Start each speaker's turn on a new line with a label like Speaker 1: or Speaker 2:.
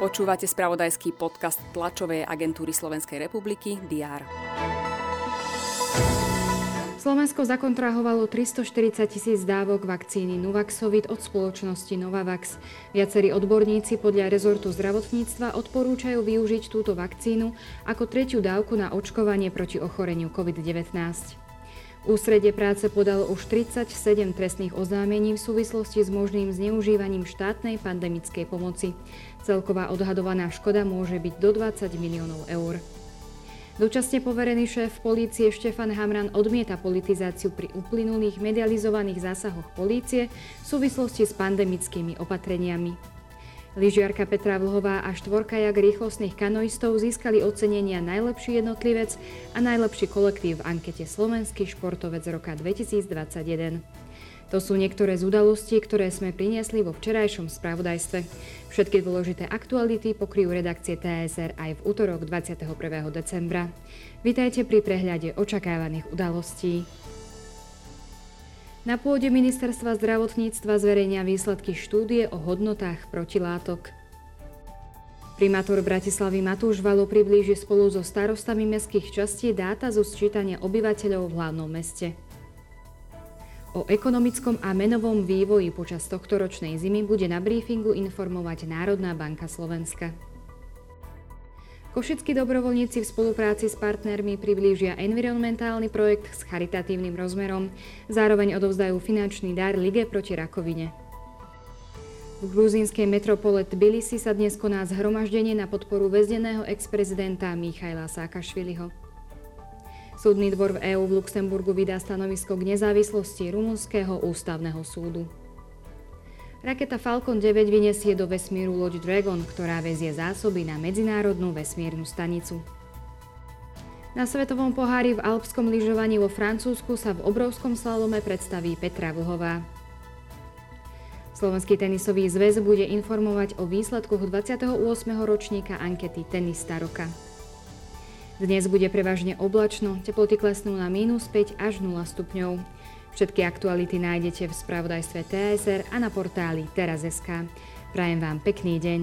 Speaker 1: Počúvate spravodajský podcast tlačovej agentúry Slovenskej republiky DR.
Speaker 2: Slovensko zakontrahovalo 340 tisíc dávok vakcíny Nuvaxovid od spoločnosti Novavax. Viacerí odborníci podľa rezortu zdravotníctva odporúčajú využiť túto vakcínu ako tretiu dávku na očkovanie proti ochoreniu COVID-19. Ústredie práce podalo už 37 trestných oznámení v súvislosti s možným zneužívaním štátnej pandemickej pomoci. Celková odhadovaná škoda môže byť do 20 miliónov eur. Dočasne poverený šéf polície Štefan Hamran odmieta politizáciu pri uplynulých medializovaných zásahoch polície v súvislosti s pandemickými opatreniami. Lyžiarka Petra Vlhová a štvorkajak rýchlostných kanoistov získali ocenenia najlepší jednotlivec a najlepší kolektív v ankete Slovenský športovec roka 2021. To sú niektoré z udalostí, ktoré sme priniesli vo včerajšom spravodajstve. Všetky dôležité aktuality pokryjú redakcie TSR aj v útorok 21. decembra. Vítajte pri prehľade očakávaných udalostí. Na pôde ministerstva zdravotníctva zverejnia výsledky štúdie o hodnotách protilátok. Primátor Bratislavy Matúš Valo priblíži spolu so starostami mestských častí dáta zo sčítania obyvateľov v hlavnom meste. O ekonomickom a menovom vývoji počas tohto ročnej zimy bude na briefingu informovať Národná banka Slovenska. Košickí dobrovoľníci v spolupráci s partnermi priblížia environmentálny projekt s charitatívnym rozmerom, zároveň odovzdajú finančný dar Lige proti rakovine. V gruzínskej metropole Tbilisi sa dnes koná zhromaždenie na podporu väzneného ex-prezidenta Michaila Sákašviliho. Súdny dvor v EÚ v Luxemburgu vydá stanovisko k nezávislosti Rumunského ústavného súdu. Raketa Falcon 9 vyniesie do vesmíru loď Dragon, ktorá vezie zásoby na Medzinárodnú vesmírnu stanicu. Na svetovom pohári v alpskom lyžovaní vo Francúzsku sa v obrovskom slalome predstaví Petra Vlhová. Slovenský tenisový zväz bude informovať o výsledkoch 28. ročníka ankety Tenista roka. Dnes bude prevažne oblačno, teploty klesnú na minus 5 až 0 stupňov. Všetky aktuality nájdete v spravodajstve TSR a na portáli teraz.sk. Prajem vám pekný deň.